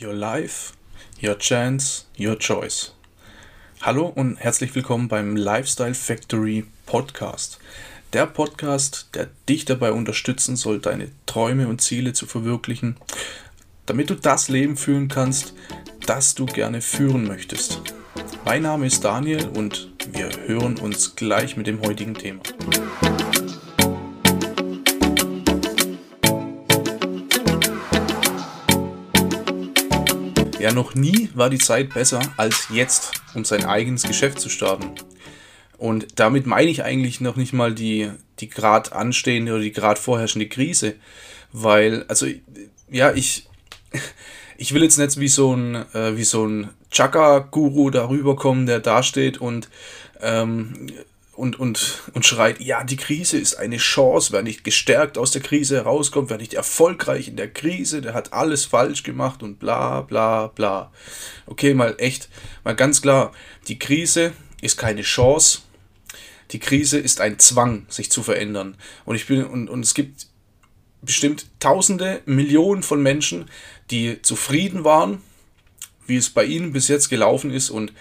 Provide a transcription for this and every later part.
Your Life, Your Chance, Your Choice. Hallo und herzlich willkommen beim Lifestyle Factory Podcast. Der Podcast, der dich dabei unterstützen soll, deine Träume und Ziele zu verwirklichen, damit du das Leben führen kannst, das du gerne führen möchtest. Mein Name ist Daniel und wir hören uns gleich mit dem heutigen Thema. Ja, noch nie war die Zeit besser als jetzt, um sein eigenes Geschäft zu starten. Und damit meine ich eigentlich noch nicht mal die, die gerade anstehende oder die gerade vorherrschende Krise. Weil, also, ja, ich, ich will jetzt nicht wie so ein, äh, so ein Chaka-Guru darüber kommen, der dasteht und ähm, und, und, und schreit, ja, die Krise ist eine Chance, wer nicht gestärkt aus der Krise herauskommt, wer nicht erfolgreich in der Krise, der hat alles falsch gemacht und bla bla bla. Okay, mal echt, mal ganz klar, die Krise ist keine Chance, die Krise ist ein Zwang, sich zu verändern. Und ich bin, und, und es gibt bestimmt Tausende, Millionen von Menschen, die zufrieden waren, wie es bei ihnen bis jetzt gelaufen ist und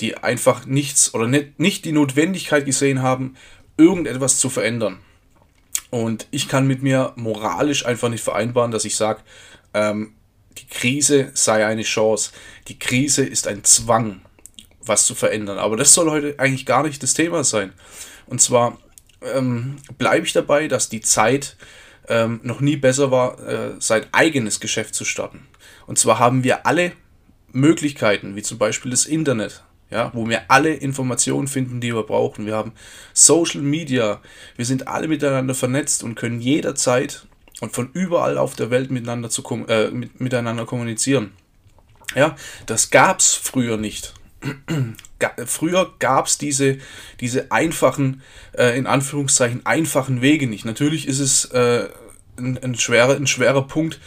die einfach nichts oder nicht, nicht die Notwendigkeit gesehen haben, irgendetwas zu verändern. Und ich kann mit mir moralisch einfach nicht vereinbaren, dass ich sage, ähm, die Krise sei eine Chance. Die Krise ist ein Zwang, was zu verändern. Aber das soll heute eigentlich gar nicht das Thema sein. Und zwar ähm, bleibe ich dabei, dass die Zeit ähm, noch nie besser war, äh, sein eigenes Geschäft zu starten. Und zwar haben wir alle Möglichkeiten, wie zum Beispiel das Internet, ja, wo wir alle Informationen finden, die wir brauchen. Wir haben Social Media, wir sind alle miteinander vernetzt und können jederzeit und von überall auf der Welt miteinander, zu, äh, mit, miteinander kommunizieren. Ja, das gab es früher nicht. früher gab es diese, diese einfachen, äh, in Anführungszeichen, einfachen Wege nicht. Natürlich ist es äh, ein, ein, schwerer, ein schwerer Punkt,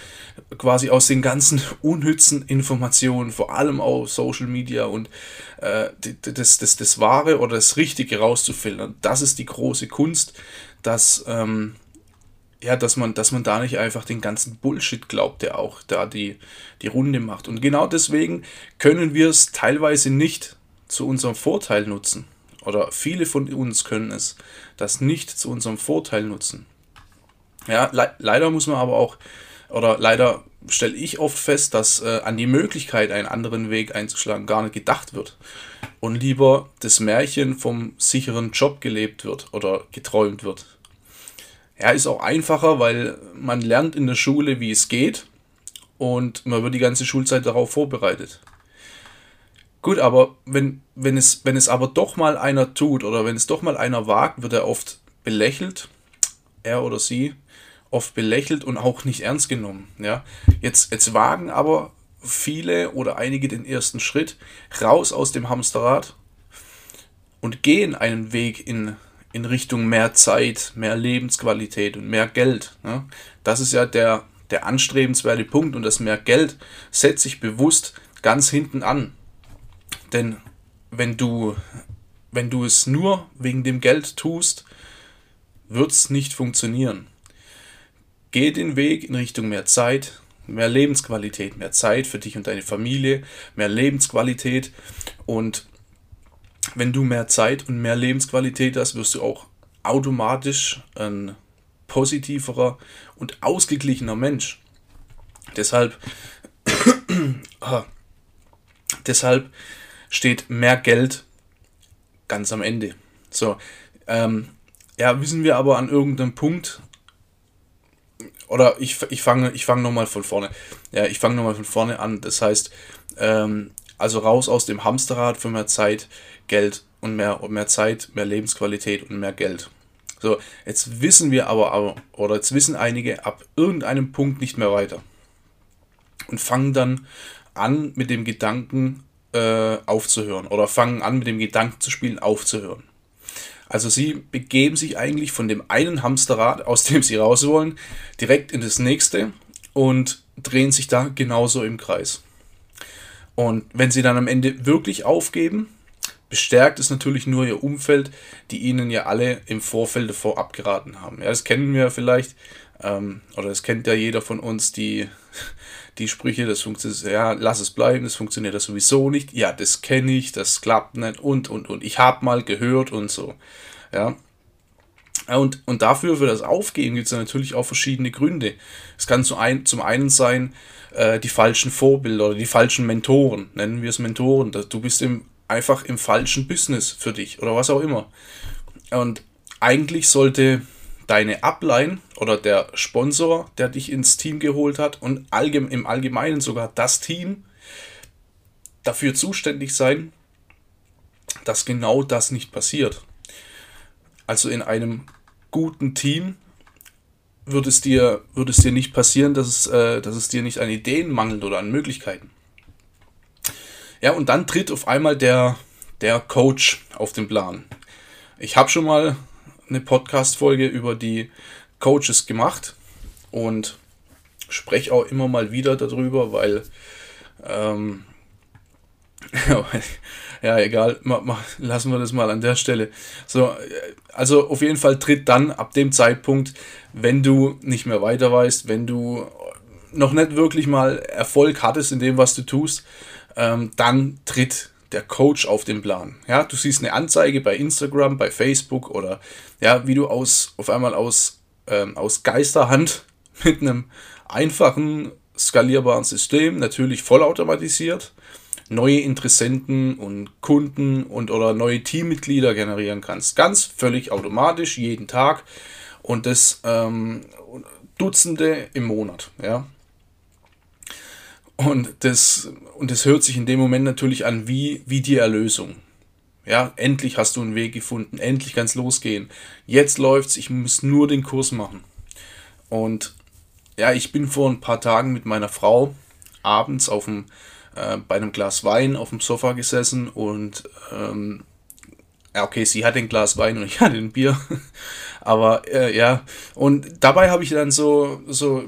quasi aus den ganzen unnützen Informationen, vor allem auf Social Media und äh, das, das, das Wahre oder das Richtige rauszufiltern. Das ist die große Kunst, dass, ähm, ja, dass, man, dass man da nicht einfach den ganzen Bullshit glaubt, der auch da die, die Runde macht. Und genau deswegen können wir es teilweise nicht zu unserem Vorteil nutzen. Oder viele von uns können es das nicht zu unserem Vorteil nutzen. Ja, le leider muss man aber auch oder leider stelle ich oft fest, dass äh, an die Möglichkeit, einen anderen Weg einzuschlagen, gar nicht gedacht wird. Und lieber das Märchen vom sicheren Job gelebt wird oder geträumt wird. Ja, ist auch einfacher, weil man lernt in der Schule, wie es geht und man wird die ganze Schulzeit darauf vorbereitet. Gut, aber wenn, wenn, es, wenn es aber doch mal einer tut oder wenn es doch mal einer wagt, wird er oft belächelt, er oder sie, oft belächelt und auch nicht ernst genommen. Ja? Jetzt, jetzt wagen aber viele oder einige den ersten Schritt raus aus dem Hamsterrad und gehen einen Weg in, in Richtung mehr Zeit, mehr Lebensqualität und mehr Geld. Ne? Das ist ja der, der anstrebenswerte Punkt und das mehr Geld setzt sich bewusst ganz hinten an. Denn wenn du, wenn du es nur wegen dem Geld tust, wird es nicht funktionieren. Geh den Weg in Richtung mehr Zeit, mehr Lebensqualität, mehr Zeit für dich und deine Familie, mehr Lebensqualität. Und wenn du mehr Zeit und mehr Lebensqualität hast, wirst du auch automatisch ein positiverer und ausgeglichener Mensch. Deshalb, ah, deshalb steht mehr Geld ganz am Ende. So, ähm, ja, wissen wir aber an irgendeinem Punkt, oder ich, ich fange ich fang nochmal von vorne. Ja, ich fange nochmal von vorne an. Das heißt, ähm, also raus aus dem Hamsterrad für mehr Zeit, Geld und mehr, und mehr Zeit, mehr Lebensqualität und mehr Geld. So, jetzt wissen wir aber, oder jetzt wissen einige ab irgendeinem Punkt nicht mehr weiter. Und fangen dann an mit dem Gedanken äh, aufzuhören. Oder fangen an mit dem Gedanken zu spielen, aufzuhören. Also sie begeben sich eigentlich von dem einen Hamsterrad, aus dem sie raus wollen, direkt in das nächste und drehen sich da genauso im Kreis. Und wenn sie dann am Ende wirklich aufgeben, bestärkt es natürlich nur ihr Umfeld, die ihnen ja alle im Vorfeld davor abgeraten haben. Ja, das kennen wir vielleicht, ähm, oder das kennt ja jeder von uns, die, die Sprüche, das funktioniert, ja, lass es bleiben, das funktioniert das sowieso nicht, ja, das kenne ich, das klappt nicht und, und, und, ich habe mal gehört und so, ja. Und, und dafür, für das Aufgeben, gibt es natürlich auch verschiedene Gründe. Es kann zum, ein, zum einen sein, äh, die falschen Vorbilder oder die falschen Mentoren, nennen wir es Mentoren. Du bist im, einfach im falschen Business für dich oder was auch immer. Und eigentlich sollte deine Upline oder der Sponsor, der dich ins Team geholt hat und allgemein, im Allgemeinen sogar das Team dafür zuständig sein, dass genau das nicht passiert. Also in einem guten Team würde es dir, würde es dir nicht passieren, dass es, äh, dass es dir nicht an Ideen mangelt oder an Möglichkeiten. Ja, und dann tritt auf einmal der, der Coach auf den Plan. Ich habe schon mal eine Podcast-Folge über die Coaches gemacht und spreche auch immer mal wieder darüber, weil ähm, ja, egal, ma, ma, lassen wir das mal an der Stelle. So, also auf jeden Fall tritt dann ab dem Zeitpunkt, wenn du nicht mehr weiter weißt, wenn du noch nicht wirklich mal Erfolg hattest in dem, was du tust, ähm, dann tritt der Coach auf den Plan. Ja, du siehst eine Anzeige bei Instagram, bei Facebook oder ja, wie du aus auf einmal aus, ähm, aus Geisterhand mit einem einfachen skalierbaren System, natürlich vollautomatisiert, neue Interessenten und Kunden und oder neue Teammitglieder generieren kannst. Ganz völlig automatisch, jeden Tag und das ähm, Dutzende im Monat. Ja. Und das, und das hört sich in dem Moment natürlich an wie, wie die Erlösung. Ja, endlich hast du einen Weg gefunden, endlich kann es losgehen. Jetzt läuft's, ich muss nur den Kurs machen. Und ja, ich bin vor ein paar Tagen mit meiner Frau abends auf dem, äh, bei einem Glas Wein auf dem Sofa gesessen und ähm, ja, okay, sie hat ein Glas Wein und ich hatte ein Bier. Aber äh, ja, und dabei habe ich dann so, so,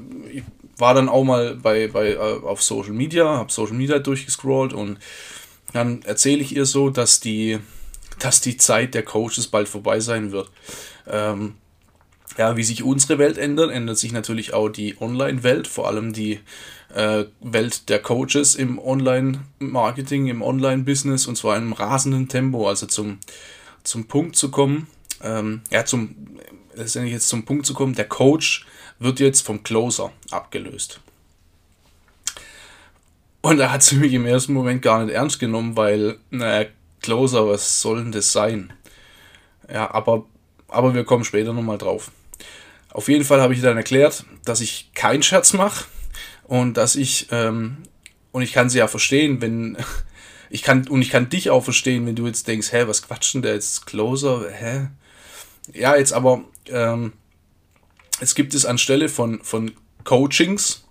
war dann auch mal bei, bei, äh, auf Social Media, habe Social Media durchgescrollt und dann erzähle ich ihr so, dass die, dass die Zeit der Coaches bald vorbei sein wird. Ähm, ja, wie sich unsere Welt ändert, ändert sich natürlich auch die Online-Welt, vor allem die äh, Welt der Coaches im Online-Marketing, im Online-Business und zwar in einem rasenden Tempo. Also zum, zum Punkt zu kommen, ähm, ja, zum, letztendlich jetzt zum Punkt zu kommen, der Coach wird jetzt vom Closer abgelöst. Und da hat sie mich im ersten Moment gar nicht ernst genommen, weil, naja, Closer, was soll denn das sein? Ja, aber, aber wir kommen später nochmal drauf. Auf jeden Fall habe ich dann erklärt, dass ich keinen Scherz mache und dass ich, ähm, und ich kann sie ja verstehen, wenn, ich kann, und ich kann dich auch verstehen, wenn du jetzt denkst, hä, was quatscht denn der jetzt Closer, hä? Ja, jetzt aber, ähm, es gibt es anstelle von, von Coachings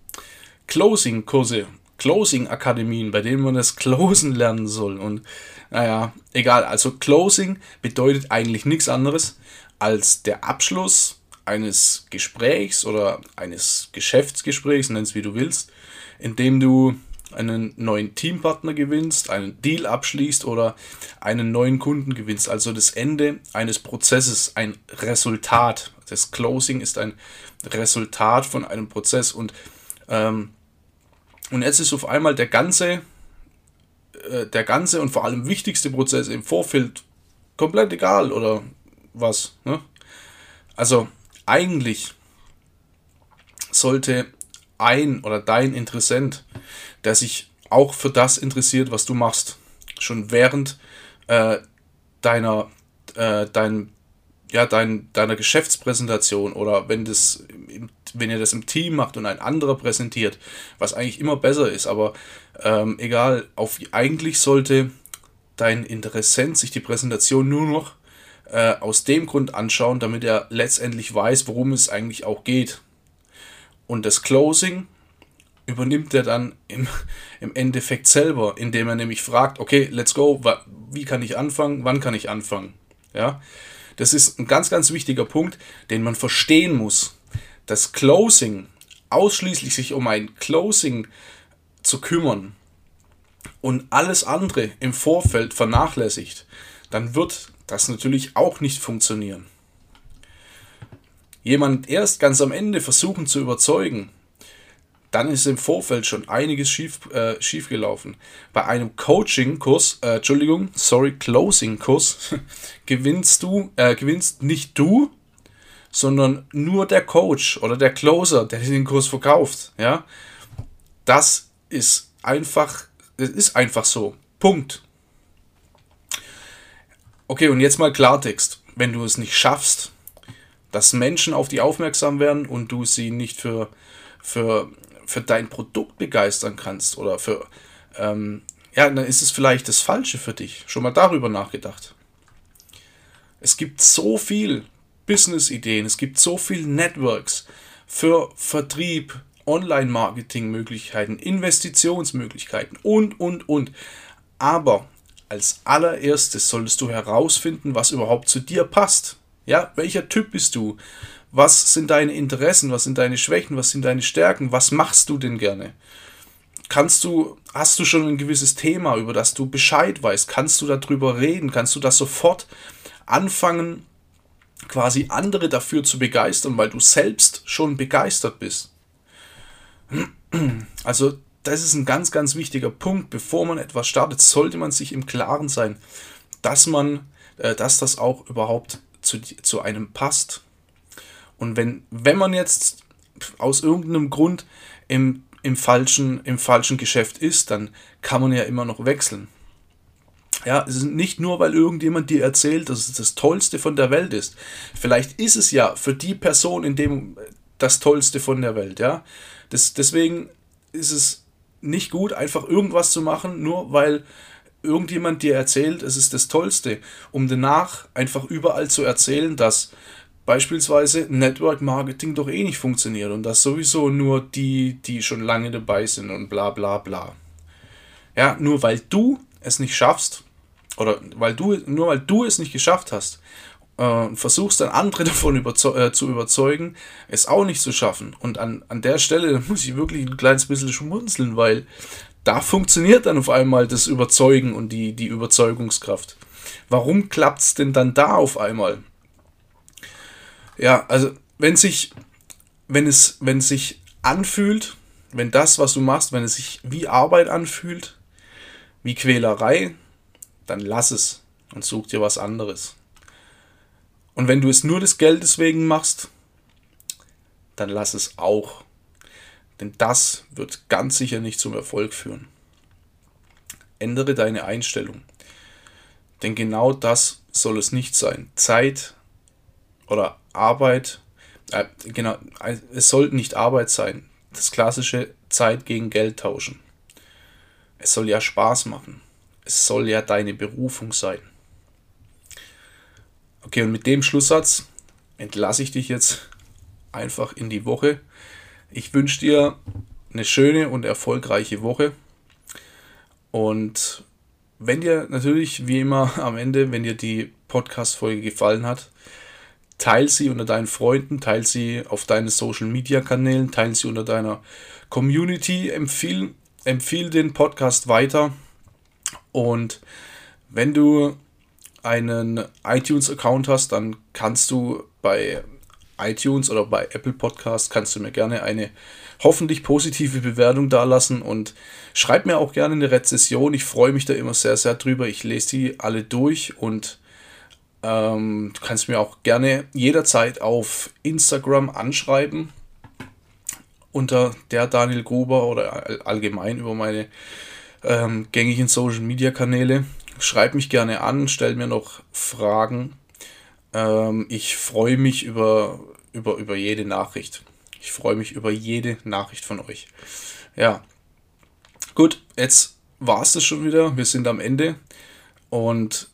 Closing-Kurse, Closing-Akademien, bei denen man das Closen lernen soll. Und naja, egal. Also Closing bedeutet eigentlich nichts anderes als der Abschluss eines Gesprächs oder eines Geschäftsgesprächs, nenn es wie du willst, in dem du einen neuen Teampartner gewinnst, einen Deal abschließt oder einen neuen Kunden gewinnst. Also das Ende eines Prozesses, ein Resultat. Das Closing ist ein Resultat von einem Prozess und, ähm, und jetzt ist auf einmal der ganze, äh, der ganze und vor allem wichtigste Prozess im Vorfeld komplett egal oder was. Ne? Also eigentlich sollte ein oder dein Interessent der sich auch für das interessiert, was du machst. Schon während äh, deiner, äh, dein, ja, dein, deiner Geschäftspräsentation oder wenn, das, wenn ihr das im Team macht und ein anderer präsentiert, was eigentlich immer besser ist, aber ähm, egal, auf, eigentlich sollte dein Interessent sich die Präsentation nur noch äh, aus dem Grund anschauen, damit er letztendlich weiß, worum es eigentlich auch geht. Und das Closing übernimmt er dann im, im Endeffekt selber, indem er nämlich fragt, okay, let's go, wie kann ich anfangen, wann kann ich anfangen? Ja, das ist ein ganz, ganz wichtiger Punkt, den man verstehen muss. Das Closing, ausschließlich sich um ein Closing zu kümmern und alles andere im Vorfeld vernachlässigt, dann wird das natürlich auch nicht funktionieren. Jemand erst ganz am Ende versuchen zu überzeugen, dann ist im Vorfeld schon einiges schief, äh, schief gelaufen. Bei einem Coaching-Kurs, äh, Entschuldigung, sorry, Closing-Kurs, gewinnst du, äh, gewinnst nicht du, sondern nur der Coach oder der Closer, der den Kurs verkauft. Ja, das ist einfach, das ist einfach so. Punkt. Okay, und jetzt mal Klartext. Wenn du es nicht schaffst, dass Menschen auf dich aufmerksam werden und du sie nicht für, für, für dein Produkt begeistern kannst oder für, ähm, ja, dann ist es vielleicht das Falsche für dich. Schon mal darüber nachgedacht. Es gibt so viel Business-Ideen, es gibt so viel Networks für Vertrieb, Online-Marketing-Möglichkeiten, Investitionsmöglichkeiten und, und, und. Aber als allererstes solltest du herausfinden, was überhaupt zu dir passt. Ja, welcher Typ bist du? Was sind deine Interessen? Was sind deine Schwächen? Was sind deine Stärken? Was machst du denn gerne? Kannst du, hast du schon ein gewisses Thema, über das du Bescheid weißt? Kannst du darüber reden? Kannst du das sofort anfangen, quasi andere dafür zu begeistern, weil du selbst schon begeistert bist? Also, das ist ein ganz, ganz wichtiger Punkt. Bevor man etwas startet, sollte man sich im Klaren sein, dass man, äh, dass das auch überhaupt zu, zu einem passt. Und wenn, wenn man jetzt aus irgendeinem Grund im, im, falschen, im falschen Geschäft ist, dann kann man ja immer noch wechseln. Ja, es ist nicht nur, weil irgendjemand dir erzählt, dass es das Tollste von der Welt ist. Vielleicht ist es ja für die Person in dem das Tollste von der Welt, ja. Das, deswegen ist es nicht gut, einfach irgendwas zu machen, nur weil irgendjemand dir erzählt, es ist das Tollste, um danach einfach überall zu erzählen, dass beispielsweise Network Marketing doch eh nicht funktioniert und dass sowieso nur die, die schon lange dabei sind und bla bla bla. Ja, nur weil du es nicht schaffst, oder weil du, nur weil du es nicht geschafft hast, äh, versuchst dann andere davon überzeug äh, zu überzeugen, es auch nicht zu schaffen. Und an, an der Stelle muss ich wirklich ein kleines bisschen schmunzeln, weil da funktioniert dann auf einmal das Überzeugen und die, die Überzeugungskraft. Warum klappt es denn dann da auf einmal? Ja, also wenn sich, wenn es, wenn es sich anfühlt, wenn das, was du machst, wenn es sich wie Arbeit anfühlt, wie Quälerei, dann lass es und such dir was anderes. Und wenn du es nur des Geldes wegen machst, dann lass es auch. Denn das wird ganz sicher nicht zum Erfolg führen. Ändere deine Einstellung. Denn genau das soll es nicht sein. Zeit oder Arbeit, äh, genau, es soll nicht Arbeit sein. Das klassische Zeit gegen Geld tauschen. Es soll ja Spaß machen. Es soll ja deine Berufung sein. Okay, und mit dem Schlusssatz entlasse ich dich jetzt einfach in die Woche. Ich wünsche dir eine schöne und erfolgreiche Woche. Und wenn dir natürlich, wie immer am Ende, wenn dir die Podcast-Folge gefallen hat, teile sie unter deinen Freunden, teile sie auf deinen Social-Media-Kanälen, teile sie unter deiner Community, empfehle empfiehl den Podcast weiter. Und wenn du einen iTunes-Account hast, dann kannst du bei iTunes oder bei Apple Podcast kannst du mir gerne eine hoffentlich positive Bewertung dalassen und schreib mir auch gerne eine Rezession. Ich freue mich da immer sehr, sehr drüber. Ich lese die alle durch und ähm, du kannst mir auch gerne jederzeit auf Instagram anschreiben unter der Daniel Gruber oder allgemein über meine ähm, gängigen Social Media Kanäle schreib mich gerne an, stell mir noch Fragen. Ähm, ich freue mich über, über, über jede Nachricht. Ich freue mich über jede Nachricht von euch. Ja. Gut, jetzt war es das schon wieder. Wir sind am Ende. Und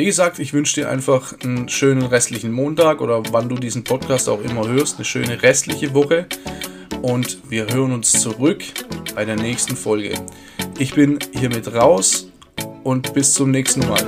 wie gesagt, ich wünsche dir einfach einen schönen restlichen Montag oder wann du diesen Podcast auch immer hörst, eine schöne restliche Woche. Und wir hören uns zurück bei der nächsten Folge. Ich bin hiermit raus und bis zum nächsten Mal.